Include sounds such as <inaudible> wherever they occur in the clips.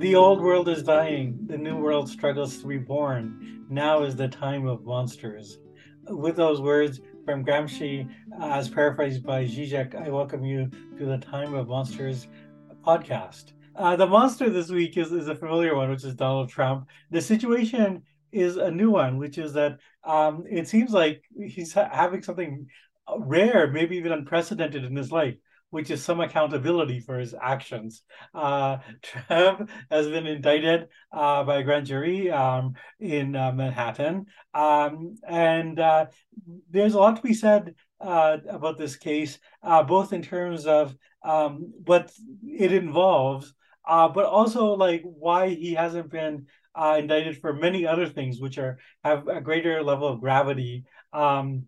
The old world is dying. The new world struggles to be born. Now is the time of monsters. With those words from Gramsci, as paraphrased by Zizek, I welcome you to the Time of Monsters podcast. Uh, the monster this week is, is a familiar one, which is Donald Trump. The situation is a new one, which is that um, it seems like he's ha- having something rare, maybe even unprecedented in his life, which is some accountability for his actions. Uh, <laughs> has been indicted uh, by a grand jury um, in uh, Manhattan. Um, and uh, there's a lot to be said uh, about this case, uh, both in terms of um, what it involves, but also like why he hasn't been indicted for many other things, which are have a greater level of gravity. Um,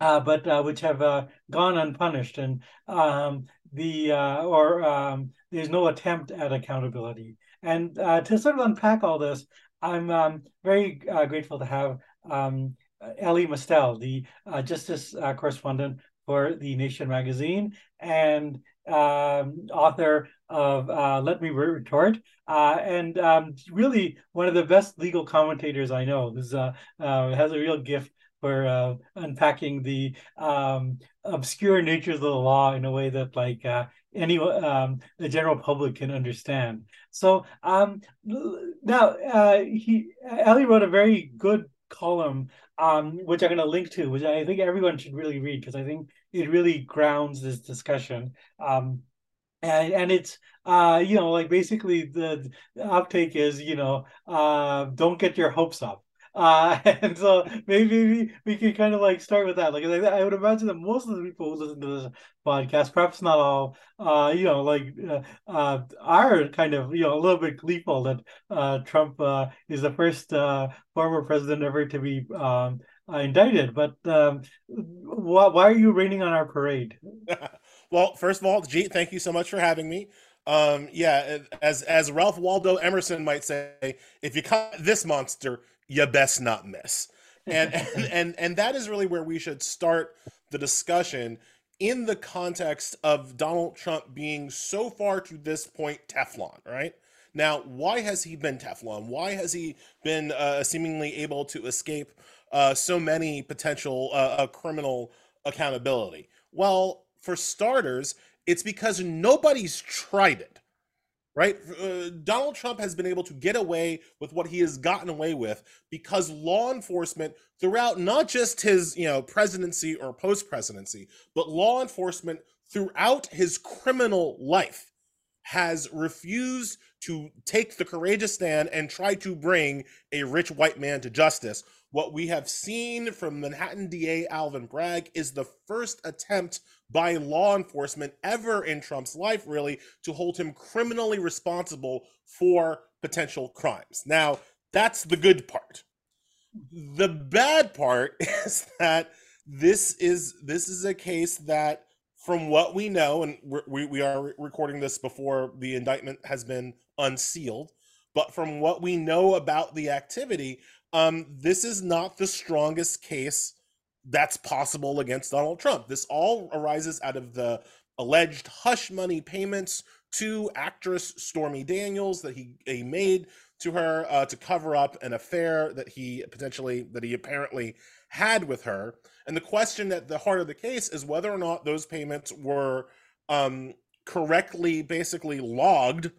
uh, but uh, which have uh, gone unpunished, and um, the uh, or um, there's no attempt at accountability. And uh, to sort of unpack all this, I'm um, very uh, grateful to have um, Elie Mystal, the justice correspondent for the Nation magazine and um, author of Let Me Retort, and um, really one of the best legal commentators I know. This has a real gift for uh, unpacking the um, obscure natures of the law in a way that like uh, any um, the general public can understand. So um, now uh, he Elie wrote a very good column um, which I'm going to link to, which I think everyone should really read because I think it really grounds this discussion. Um, and and it's uh you know like basically the, the uptake is you know uh don't get your hopes up uh, <laughs> and so maybe we, we can kind of like start with that. Like I, would imagine that most of the people who listen to this podcast, perhaps not all, uh, you know, like uh, uh, are kind of you know a little bit gleeful that uh, Trump uh, is the first uh, former president ever to be um, uh, indicted. But um, why, why are you raining on our parade? <laughs> well, first of all, Jeet, thank you so much for having me. Um, yeah, as as Ralph Waldo Emerson might say, if you cut this monster, you best not miss. And, <laughs> and and and that is really where we should start the discussion in the context of Donald Trump being so far to this point Teflon, right? Now, why has he been Teflon? Why has he been uh, seemingly able to escape uh, so many potential uh, uh criminal accountability? Well, for starters, it's because nobody's tried it right? Uh, Donald Trump has been able to get away with what he has gotten away with because law enforcement throughout not just his, you know, presidency or post-presidency, but law enforcement throughout his criminal life has refused to take the courageous stand and try to bring a rich white man to justice. What we have seen from Manhattan DA Alvin Bragg is the first attempt by law enforcement ever in Trump's life, really, to hold him criminally responsible for potential crimes. Now, that's the good part. The bad part <laughs> is that this is this is a case that from what we know and we, we are recording this before the indictment has been unsealed but from what we know about the activity um, this is not the strongest case that's possible against Donald Trump. This all arises out of the alleged hush money payments to actress Stormy Daniels that he, he made to her uh, to cover up an affair that he potentially that he apparently had with her. And the question at the heart of the case is whether or not those payments were um, correctly basically logged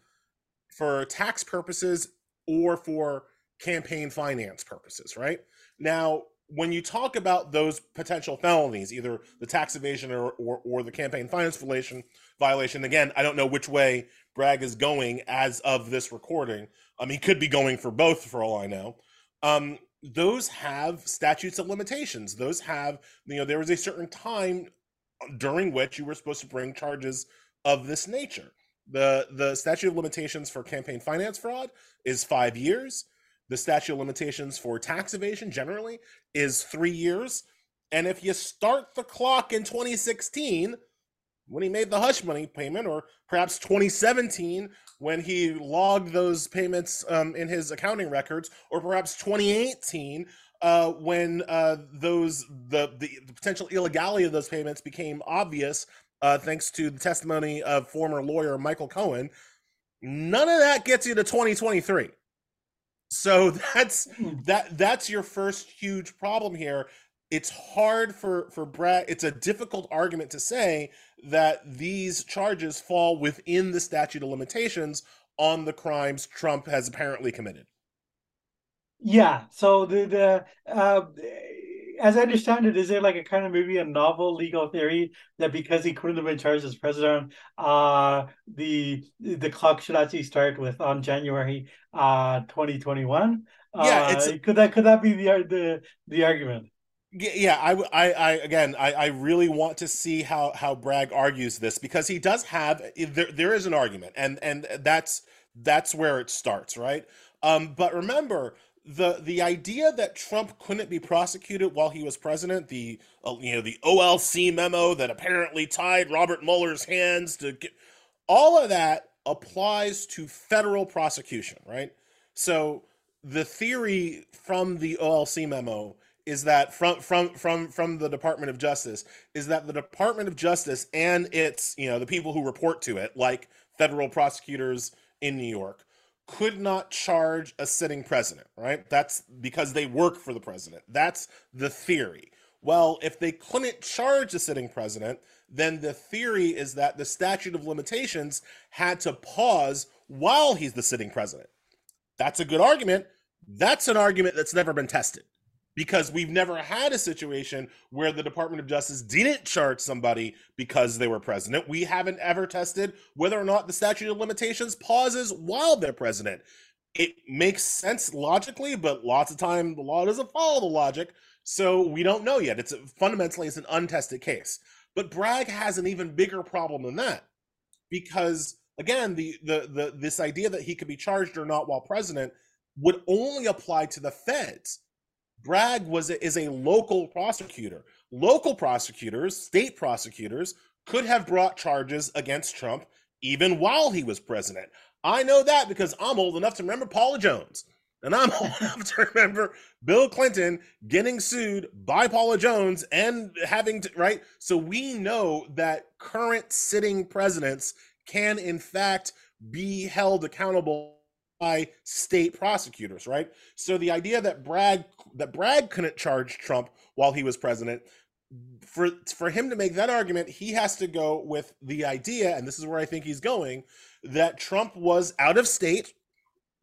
for tax purposes or for campaign finance purposes, right? Now, when you talk about those potential felonies, either the tax evasion or, or, or, the campaign finance violation, violation, again, I don't know which way Bragg is going as of this recording. Um, he could be going for both, for all I know. Um, those have statutes of limitations. Those have, you know, there was a certain time during which you were supposed to bring charges of this nature. The the statute of limitations for campaign finance fraud is five years. The statute of limitations for tax evasion generally is three years. And if you start the clock in 2016, when he made the hush money payment, or perhaps 2017 when he logged those payments um, in his accounting records, or perhaps 2018 uh, when uh, those the, the, the potential illegality of those payments became obvious, uh, thanks to the testimony of former lawyer Michael Cohen. None of that gets you to 2023. So <laughs> that's hmm. that that's your first huge problem here. It's hard for for Bragg. It's a difficult argument to say that these charges fall within the statute of limitations on the crimes Trump has apparently committed. Yeah. So the the uh, as I understand it, is there like a kind of maybe a novel legal theory that because he couldn't have been charged as president, uh, the the clock should actually start with on January uh 2021? Yeah, uh, could that could that be the the the argument? Yeah, I, I, I, again, I, I really want to see how how Bragg argues this because he does have there, there is an argument, and and that's that's where it starts, right? Um, but remember, the the idea that Trump couldn't be prosecuted while he was president, the uh, you know the OLC memo that apparently tied Robert Mueller's hands to get, all of that applies to federal prosecution, right? So the theory from the OLC memo is that from from from from the Department of Justice is that the Department of Justice and its you know the people who report to it like federal prosecutors in New York could not charge a sitting president, right? That's because they work for the president. That's the theory. Well, if they couldn't charge a sitting president, then the theory is that the statute of limitations had to pause while he's the sitting president. That's a good argument. That's an argument that's never been tested because we've never had a situation where the Department of Justice didn't charge somebody because they were president. We haven't ever tested whether or not the statute of limitations pauses while they're president. It makes sense logically, but lots of time the law doesn't follow the logic, so we don't know yet. It's fundamentally it's an untested case. But Bragg has an even bigger problem than that because again, the the the this idea that he could be charged or not while president would only apply to the feds Bragg was is a local prosecutor. Local prosecutors, state prosecutors, could have brought charges against Trump even while he was president. I know that because I'm old enough to remember Paula Jones. And I'm <laughs> old enough to remember Bill Clinton getting sued by Paula Jones and having to, right? So we know that current sitting presidents can, in fact, be held accountable by state prosecutors, right? So the idea that Bragg that Bragg couldn't charge Trump while he was president, for for him to make that argument, he has to go with the idea, and this is where I think he's going, that Trump was out of state,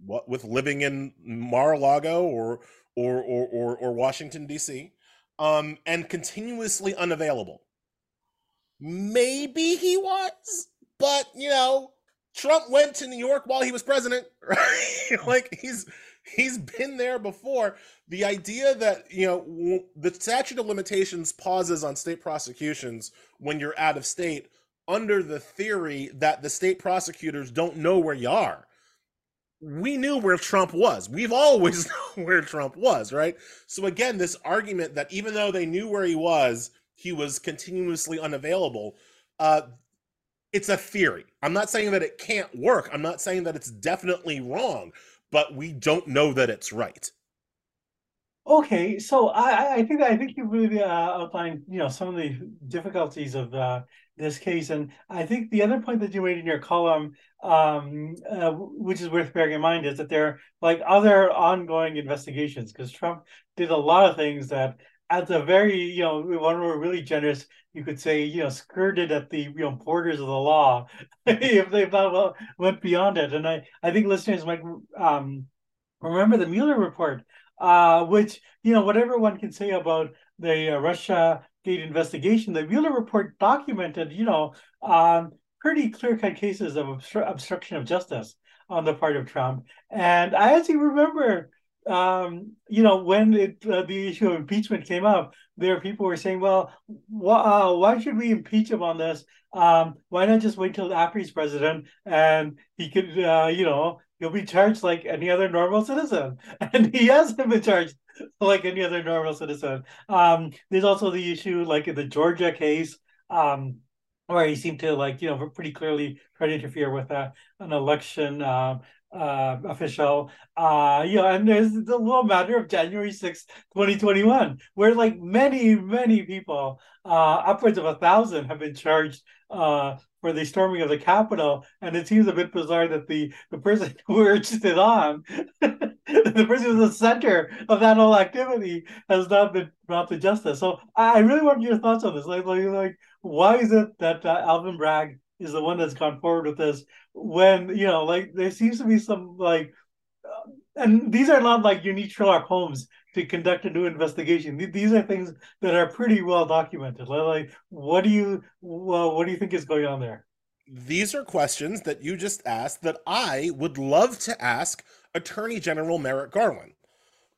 what with living in Mar-a-Lago or or or or, or Washington D.C. Um, and continuously unavailable. Maybe he was, but you know, Trump went to New York while he was president, <laughs> right? like he's he's been there before. The idea that, you know, the statute of limitations pauses on state prosecutions when you're out of state under the theory that the state prosecutors don't know where you are. We knew where Trump was. We've always <laughs> known where Trump was, right? So again, this argument that even though they knew where he was, he was continuously unavailable. Uh, it's a theory. I'm not saying that it can't work. I'm not saying that it's definitely wrong, but we don't know that it's right. Okay, so I, I think I think you really uh, outlined you know some of the difficulties of uh, this case, and I think the other point that you made in your column, um, uh, which is worth bearing in mind, is that there are like other ongoing investigations because Trump did a lot of things that at the very, you know, when we're really generous, you could say, you know, skirted at the, you know, borders of the law <laughs> if they well, went beyond it. And I, I think listeners might um, remember the Mueller report, uh, which, you know, whatever one can say about the uh, Russia Gate investigation, the Mueller report documented, you know, um, pretty clear cut cases of obstru- obstruction of justice on the part of Trump. And I actually remember um, you know, when it, uh, the issue of impeachment came up, there people were saying, well, wh- uh, why should we impeach him on this? Um, why not just wait till after he's president and he could, uh, you know, he'll be charged like any other normal citizen, <laughs> and he hasn't been charged like any other normal citizen. Um, there's also the issue, like in the Georgia case, um, where he seemed to like you know pretty clearly try to interfere with a, an election uh, uh, official. Uh, you know, and there's the little matter of January 6th, 2021, where like many, many people, uh, upwards of a thousand, have been charged uh, for the storming of the Capitol. And it seems a bit bizarre that the, the person <laughs> who urged it on, <laughs> the person who was the center of that whole activity, has not been brought to justice. So I really want your thoughts on this. Like, like, like why is it that uh, Alvin Bragg is the one that's gone forward with this when you know like there seems to be some like uh, and these are not like you need Sherlock Holmes to conduct a new investigation. These are things that are pretty well documented. Like, what do you well, what do you think is going on there? These are questions that you just asked that I would love to ask Attorney General Merrick Garland.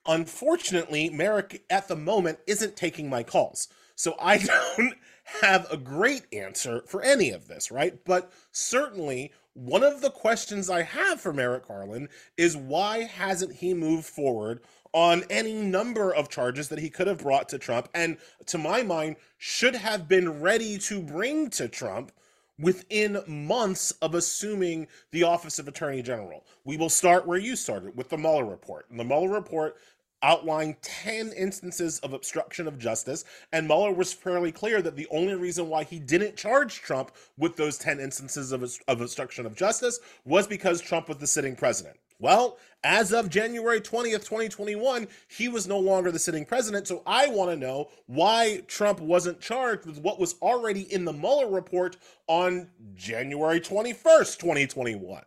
Unfortunately, Merrick at the moment isn't taking my calls. So I <laughs> don't have a great answer for any of this, right? But certainly, one of the questions I have for Merrick Garland is why hasn't he moved forward on any number of charges that he could have brought to Trump and, to my mind, should have been ready to bring to Trump within months of assuming the office of attorney general. We will start where you started with the Mueller report. And the Mueller report outlined 10 instances of obstruction of justice, and Mueller was fairly clear that the only reason why he didn't charge Trump with those 10 instances of, of obstruction of justice was because Trump was the sitting president. Well, as of January 20th, 2021, he was no longer the sitting president. So I want to know why Trump wasn't charged with what was already in the Mueller report on January 21st, 2021.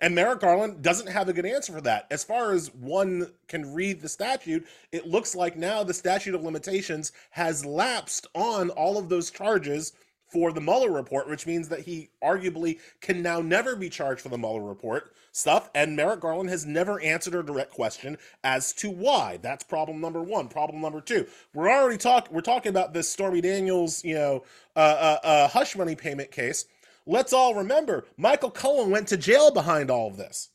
And Merrick Garland doesn't have a good answer for that. As far as one can read the statute, it looks like now the statute of limitations has lapsed on all of those charges for the Mueller report, which means that he arguably can now never be charged for the Mueller report stuff. And Merrick Garland has never answered a direct question as to why. That's problem number one. Problem number two, we're already talking. We're talking about this Stormy Daniels, you know, uh, uh, uh, hush money payment case Let's all remember Michael Cohen went to jail behind all of this.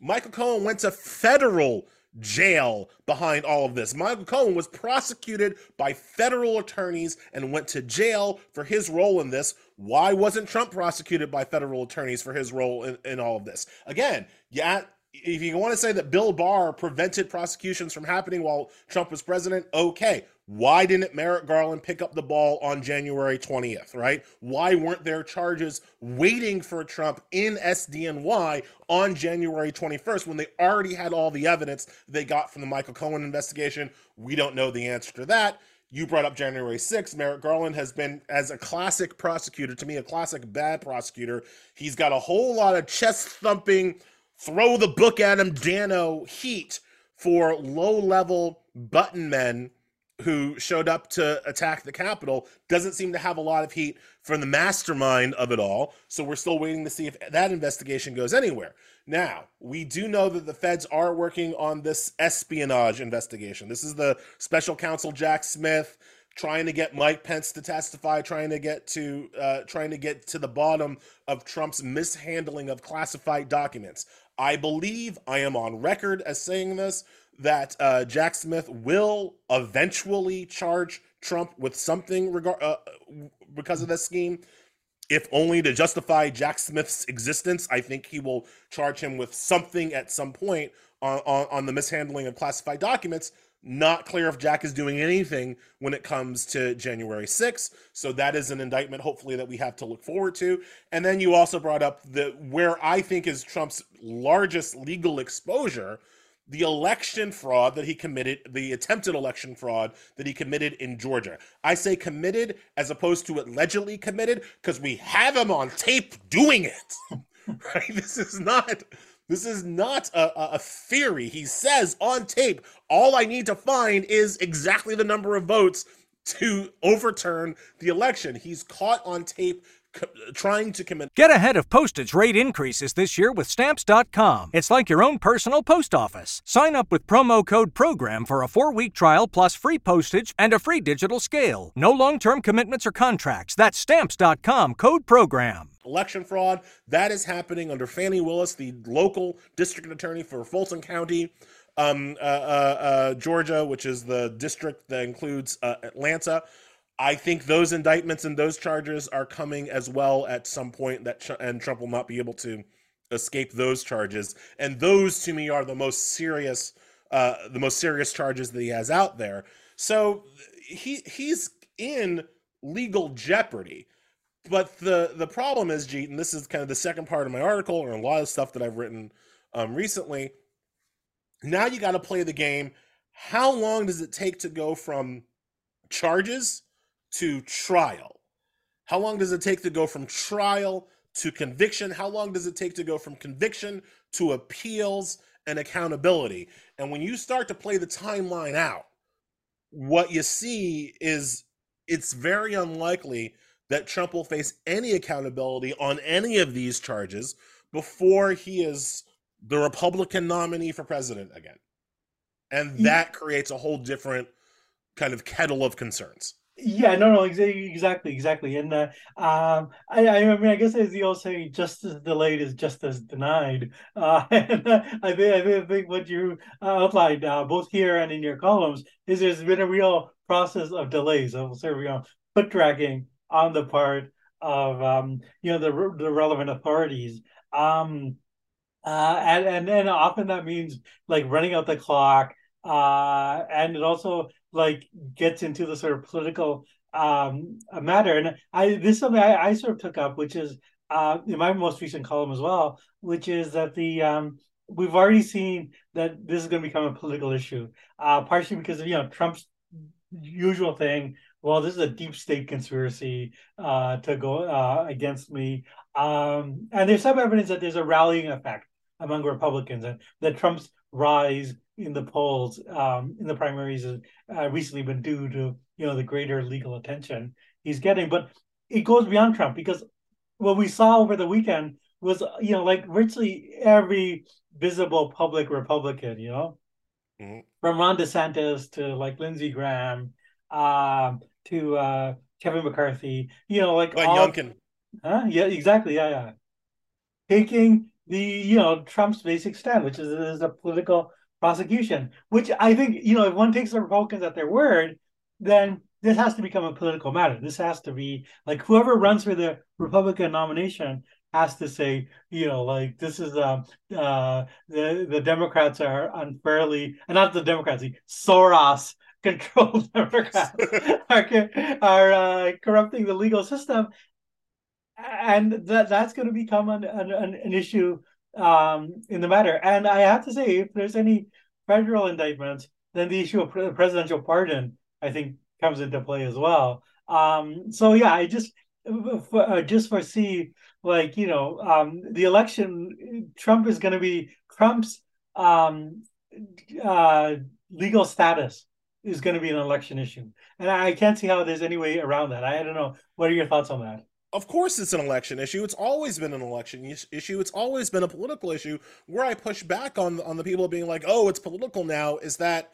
Michael Cohen went to federal jail behind all of this. Michael Cohen was prosecuted by federal attorneys and went to jail for his role in this. Why wasn't Trump prosecuted by federal attorneys for his role in, in all of this? Again, yeah, if you want to say that Bill Barr prevented prosecutions from happening while Trump was president, okay. Why didn't Merrick Garland pick up the ball on January 20th, right? Why weren't there charges waiting for Trump in SDNY on January 21st when they already had all the evidence they got from the Michael Cohen investigation? We don't know the answer to that. You brought up January 6th. Merrick Garland has been, as a classic prosecutor, to me, a classic bad prosecutor. He's got a whole lot of chest thumping, throw the book at him, Dano heat for low level button men who showed up to attack the Capitol doesn't seem to have a lot of heat from the mastermind of it all. So we're still waiting to see if that investigation goes anywhere. Now, we do know that the feds are working on this espionage investigation. This is the special counsel Jack Smith trying to get Mike Pence to testify, trying to get to uh, trying to get to the bottom of Trump's mishandling of classified documents. I believe I am on record as saying this that uh, Jack Smith will eventually charge Trump with something regard uh, because of this scheme, if only to justify Jack Smith's existence. I think he will charge him with something at some point on, on, on the mishandling of classified documents. Not clear if Jack is doing anything when it comes to January 6th. So that is an indictment, hopefully, that we have to look forward to. And then you also brought up the where I think is Trump's largest legal exposure the election fraud that he committed, the attempted election fraud that he committed in Georgia. I say committed as opposed to allegedly committed because we have him on tape doing it. <laughs> right? This is not this is not a, a theory. He says on tape, all I need to find is exactly the number of votes to overturn the election. He's caught on tape trying to commit. Get ahead of postage rate increases this year with stamps.com. It's like your own personal post office. Sign up with promo code PROGRAM for a four week trial plus free postage and a free digital scale. No long term commitments or contracts. That's stamps.com code PROGRAM. Election fraud, that is happening under Fani Willis, the local district attorney for Fulton County. Um, uh, uh, uh, Georgia, which is the district that includes uh, Atlanta. I think those indictments and those charges are coming as well at some point that and Trump will not be able to escape those charges. And those to me are the most serious uh the most serious charges that he has out there. So he he's in legal jeopardy. But the the problem is, Jeet, and this is kind of the second part of my article or a lot of stuff that I've written um, recently. Now you got to play the game. How long does it take to go from charges to trial? How long does it take to go from trial to conviction? How long does it take to go from conviction to appeals and accountability? And when you start to play the timeline out, what you see is it's very unlikely that Trump will face any accountability on any of these charges before he is the Republican nominee for president again. And that creates a whole different kind of kettle of concerns. Yeah, no, no, exactly, exactly, and uh, um, I, I mean, I guess as the old saying, justice delayed is justice denied. <laughs> Uh, and uh, I think, I think what you outlined, uh, both here and in your columns, is there's been a real process of delays, of sort of you know, foot dragging on the part of um, you know the the relevant authorities. Um, uh, and and and often that means like running out the clock. Uh, and it also like gets into the sort of political um, matter. And I this is something I, I sort of took up, which is uh, in my most recent column as well, which is that the um, we've already seen that this is going to become a political issue, uh, partially because of you know Trump's usual thing. Well, this is a deep state conspiracy uh, to go uh, against me, um, and there's some evidence that there's a rallying effect among Republicans, and that Trump's rise in the polls um, in the primaries has uh, recently been due to you know the greater legal attention he's getting. But it goes beyond Trump because what we saw over the weekend was you know like virtually every visible public Republican, you know, mm-hmm. from Ron DeSantis to like Lindsey Graham uh, to uh, Kevin McCarthy, you know, like like all, Youngkin. Huh? Yeah, exactly. Yeah, yeah. Taking the you know Trump's basic stand, which is, is a political prosecution. Which I think you know if one takes the Republicans at their word, then this has to become a political matter. This has to be like whoever runs for the Republican nomination has to say, you know, like this is uh, uh the the Democrats are unfairly, and not the Democrats, the Soros <laughs> controlled <laughs> Democrats <laughs> are, are uh, corrupting the legal system, and that that's going to become an, an, an issue um, in the matter. And I have to say, if there's any federal indictments, then the issue of pre- presidential pardon, I think, comes into play as well. Um, so yeah, I just uh, just foresee like you know um, the election. Trump is going to be Trump's um, uh, legal status is going to be an election issue, and I can't see how there's any way around that. I don't know. What are your thoughts on that? Of course it's an election issue it's always been an election issue it's always been a political issue where i push back on on the people being like oh it's political now is that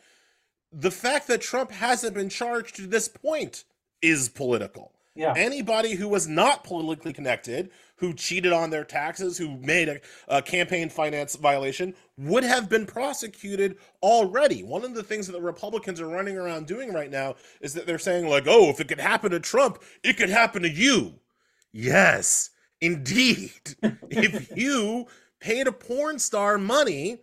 the fact that trump hasn't been charged to this point is political yeah. Anybody who was not politically connected, who cheated on their taxes, who made a, a, campaign finance violation, would have been prosecuted already. One of the things that the Republicans are running around doing right now is that they're saying, like, oh, if it could happen to Trump, it could happen to you. Yes, indeed. if <laughs> you paid a porn star money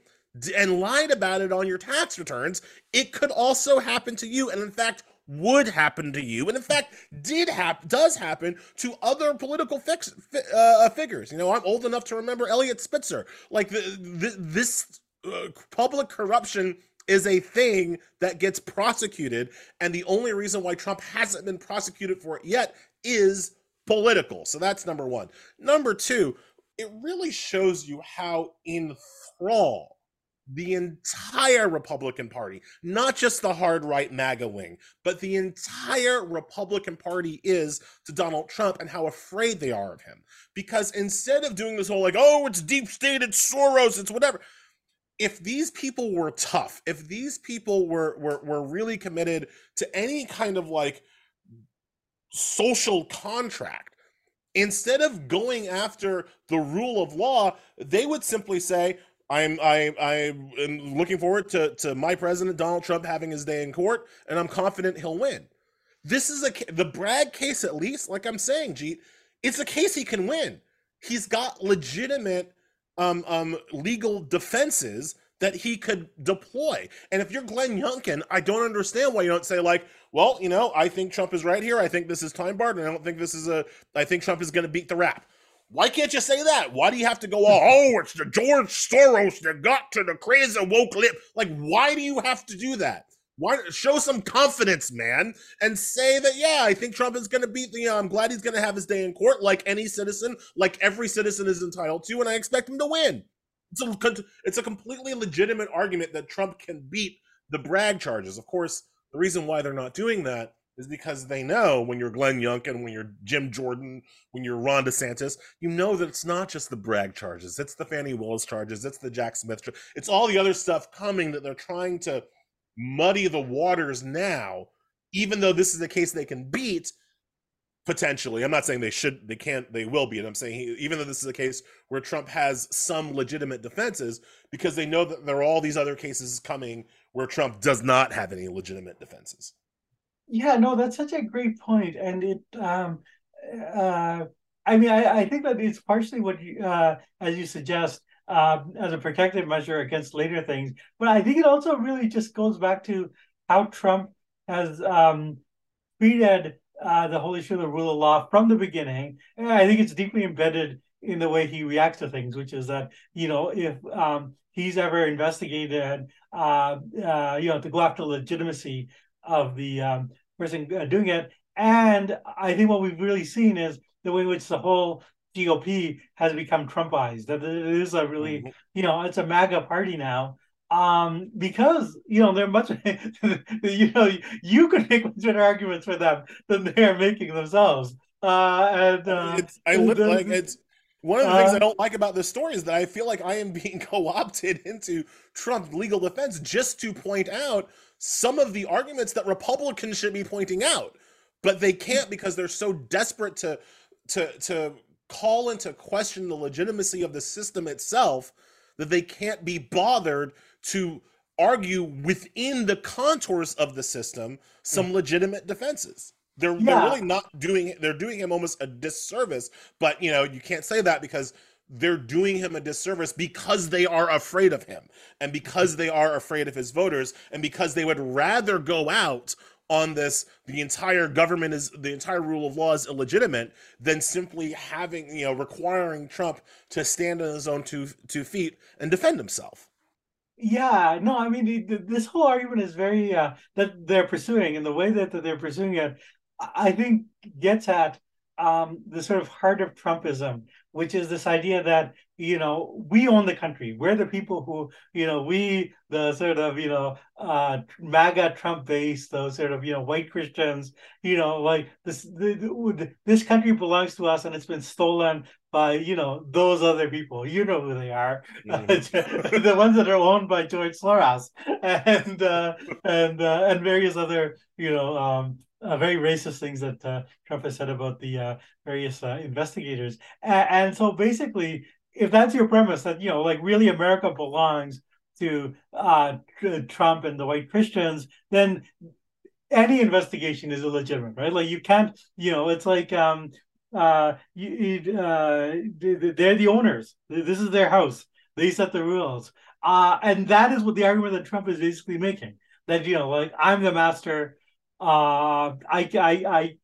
and lied about it on your tax returns, it could also happen to you. And in fact, would happen to you, and in fact, did happen, does happen to other political fix, uh, figures. You know, I'm old enough to remember Eliot Spitzer. Like the, the, this uh, public corruption is a thing that gets prosecuted, and the only reason why Trump hasn't been prosecuted for it yet is political. So that's number one. Number two, it really shows you how enthralled the entire Republican Party, not just the hard right MAGA wing, but the entire Republican Party is to Donald Trump and how afraid they are of him. Because instead of doing this whole like, oh, it's deep state, it's Soros, it's whatever. If these people were tough, if these people were were, were really committed to any kind of like social contract, instead of going after the rule of law, they would simply say, I'm I I am looking forward to to my president Donald Trump having his day in court, and I'm confident he'll win. This is a the Bragg case, at least, like I'm saying, Jeet, it's a case he can win. He's got legitimate um, um, legal defenses that he could deploy. And if you're Glenn Youngkin, I don't understand why you don't say like, well, you know, I think Trump is right here. I think this is time barred, and I don't think this is a. I think Trump is going to beat the rap. Why can't you say that? Why do you have to go, oh, oh, it's the George Soros that got to the crazy woke lip? Like, why do you have to do that? Why show some confidence, man, and say that yeah, I think Trump is going to beat the. I'm glad he's going to have his day in court, like any citizen, like every citizen is entitled to, and I expect him to win. It's a it's a completely legitimate argument that Trump can beat the Bragg charges. Of course, the reason why they're not doing that is because they know when you're Glenn Youngkin, when you're Jim Jordan, when you're Ron DeSantis, you know that it's not just the Bragg charges, it's the Fani Willis charges, it's the Jack Smith, it's all the other stuff coming that they're trying to muddy the waters now, even though this is a case they can beat potentially. I'm not saying they should, they can't, they will be. And I'm saying even though this is a case where Trump has some legitimate defenses, because they know that there are all these other cases coming where Trump does not have any legitimate defenses. Yeah, no, that's such a great point, and it. Um, uh, I mean, I, I think that it's partially what you, uh, as you suggest, uh, as a protective measure against later things. But I think it also really just goes back to how Trump has um, treated uh, the whole issue of the rule of law from the beginning. And I think it's deeply embedded in the way he reacts to things, which is that you know if um, he's ever investigated, uh, uh, you know, to go after legitimacy of the um, person uh, doing it. And I think what we've really seen is the way in which the whole GOP has become Trumpized. That it is a really, mm-hmm. you know, it's a MAGA party now. Um, because you know they're much, <laughs> you know, you could make much better arguments for them than they are making themselves. Uh, and uh, it's, I live like it's one of the uh, things I don't like about this story is that I feel like I am being <laughs> co-opted into Trump's legal defense just to point out some of the arguments that Republicans should be pointing out, but they can't because they're so desperate to to to call into question the legitimacy of the system itself that they can't be bothered to argue within the contours of the system some hmm. legitimate defenses. They're, yeah. they're really not doing they're doing him almost a disservice, but you know, you can't say that because they're doing him a disservice because they are afraid of him and because they are afraid of his voters and because they would rather go out on this the entire government is the entire rule of law is illegitimate than simply having you know requiring trump to stand on his own two two feet and defend himself yeah no i mean this whole argument is very uh that they're pursuing and the way that, that they're pursuing it i think gets at um the sort of heart of trumpism which is this idea that you know we own the country we're the people who you know we the sort of you know uh maga trump base those sort of you know white christians you know like this the, this country belongs to us and it's been stolen by you know those other people you know who they are mm. <laughs> the ones that are owned by george soros <laughs> and uh and uh, and various other you know um uh, very racist things that uh, Trump has said about the uh, various uh, investigators. And, and, so basically, if that's your premise that, you know, like really America belongs to uh, Trump and the white Christians, then any investigation is illegitimate, right? Like you can't, you know, it's like um, uh, you, they're the owners. This is their house. They set the rules. uh and that is what the argument that Trump is basically making. That, you know, like I'm the master uh, I, I, I,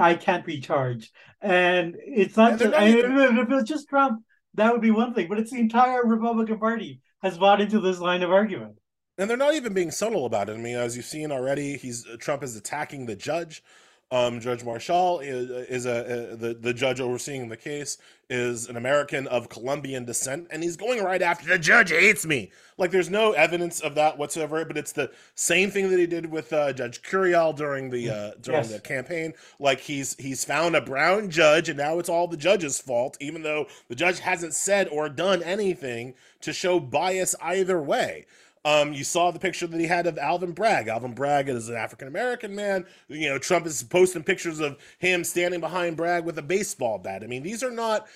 I can't be charged. And it's not just, not even... if it was just Trump, that would be one thing, but it's the entire Republican Party has bought into this line of argument. And they're not even being subtle about it. I mean, as you've seen already, he's Trump is attacking the judge Um, judge Merchan is, is a, a, the the judge overseeing the case is an American of Colombian descent, and he's going right after the judge hates me. Like there's no evidence of that whatsoever, but it's the same thing that he did with uh, Judge Curiel during the uh, during yes. the campaign. Like he's he's found a brown judge, and now it's all the judge's fault, even though the judge hasn't said or done anything to show bias either way. Um, you saw the picture that he had of Alvin Bragg. Alvin Bragg is an African American man. You know, Trump is posting pictures of him standing behind Bragg with a baseball bat. I mean, these are not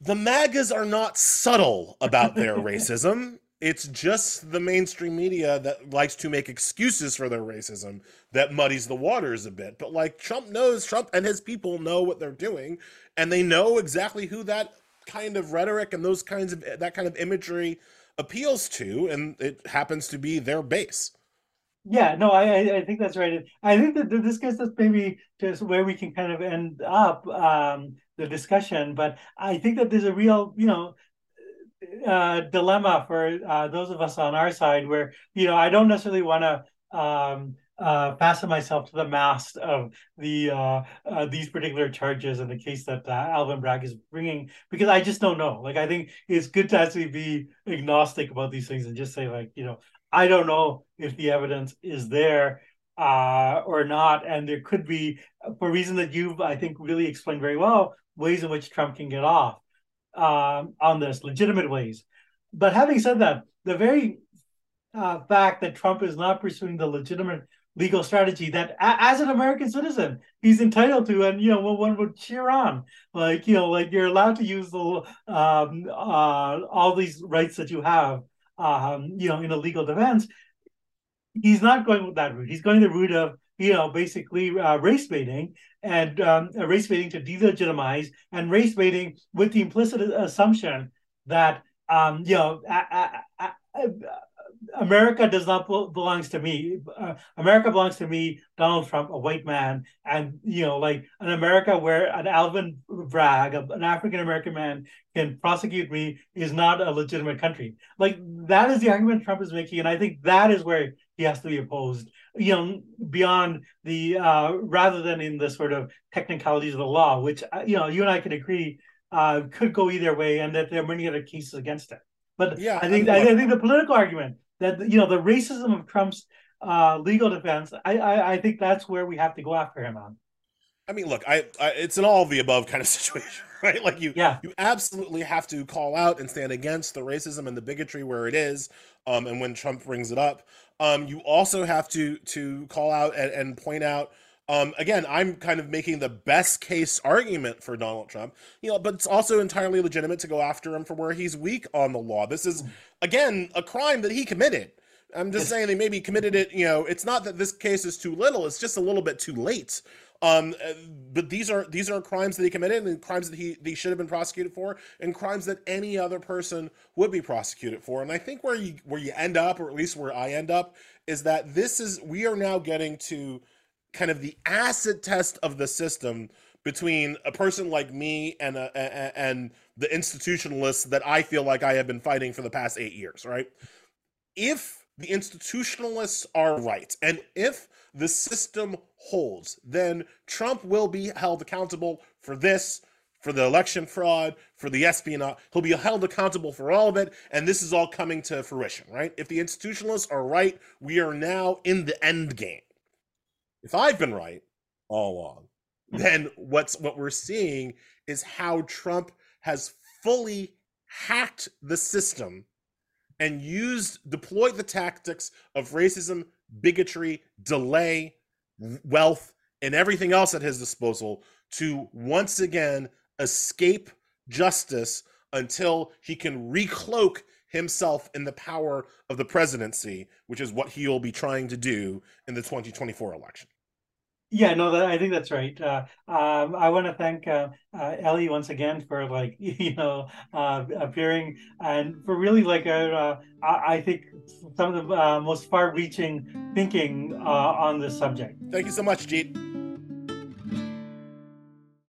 the MAGAs are not subtle about their <laughs> racism. It's just the mainstream media that likes to make excuses for their racism that muddies the waters a bit. But like Trump knows, Trump and his people know what they're doing, and they know exactly who that kind of rhetoric and those kinds of that kind of imagery appeals to, and it happens to be their base. Yeah, no, I I think that's right. I think that this gets us maybe just where we can kind of end up um, the discussion, but I think that there's a real, you know, uh, dilemma for uh, those of us on our side where you know I don't necessarily want to um, uh, fasten myself to the mast of the uh, uh, these particular charges in the case that uh, Alvin Bragg is bringing because I just don't know. Like I think it's good to actually be agnostic about these things and just say like you know I don't know if the evidence is there uh, or not, and there could be for a reason that you've I think really explained very well ways in which Trump can get off um, on this legitimate ways. But having said that, the very uh, fact that Trump is not pursuing the legitimate legal strategy that as an American citizen he's entitled to, and you know one would cheer on, like you know, like you're allowed to use the um, uh, all these rights that you have, um, you know, in a legal defense. He's not going with that route. He's going the route of you know basically uh, race baiting and um, race baiting to delegitimize and race baiting with the implicit assumption that um, you know. A- a- a- America does not belongs to me. Uh, America belongs to me, Donald Trump, a white man, and you know, like an America where an Alvin Bragg, an African American man, can prosecute me is not a legitimate country. Like that is the argument Trump is making, and I think that is where he has to be opposed. You know, beyond the uh, rather than in the sort of technicalities of the law, which uh, you know, you and I can agree uh, could go either way, and that there are many other cases against it. But yeah, I think I, I, think the political argument that you know the racism of Trump's uh, legal defense. I, I, I think that's where we have to go after him on. I mean, look, I, I, it's an all of the above kind of <laughs> situation, right? Like you, yeah, you absolutely have to call out and stand against the racism and the bigotry where it is, um, and when Trump brings it up, um, you also have to to call out and, and point out. Um, again, I'm kind of making the best case argument for Donald Trump, you know, but it's also entirely legitimate to go after him for where he's weak on the law. This is again a crime that he committed. I'm just saying they maybe committed it. You know, it's not that this case is too little; it's just a little bit too late. Um, uh, but these are these are crimes that he committed, and crimes that he he should have been prosecuted for, and crimes that any other person would be prosecuted for. And I think where you where you end up, or at least where I end up, is that this is we are now getting to kind of the acid test of the system between a person like me and a, and the institutionalists that I feel like I have been fighting for the past eight years, right? If the institutionalists are right, and if the system holds, then Trump will be held accountable for this, for the election fraud, for the espionage. He'll be held accountable for all of it, and this is all coming to fruition, right? If the institutionalists are right, we are now in the end game. If I've been right all along, then what's what we're seeing is how Trump has fully hacked the system and used deployed the tactics of racism, bigotry, delay, wealth, and everything else at his disposal to once again escape justice until he can recloak himself in the power of the presidency, which is what he'll be trying to do in the 2024 election. Yeah, no, that, I think that's right. Uh, um, I want to thank uh, uh, Elie once again for like <laughs> you know uh, appearing and for really like uh, I think some of the uh, most far-reaching thinking on this subject. Thank you so much, Jeet.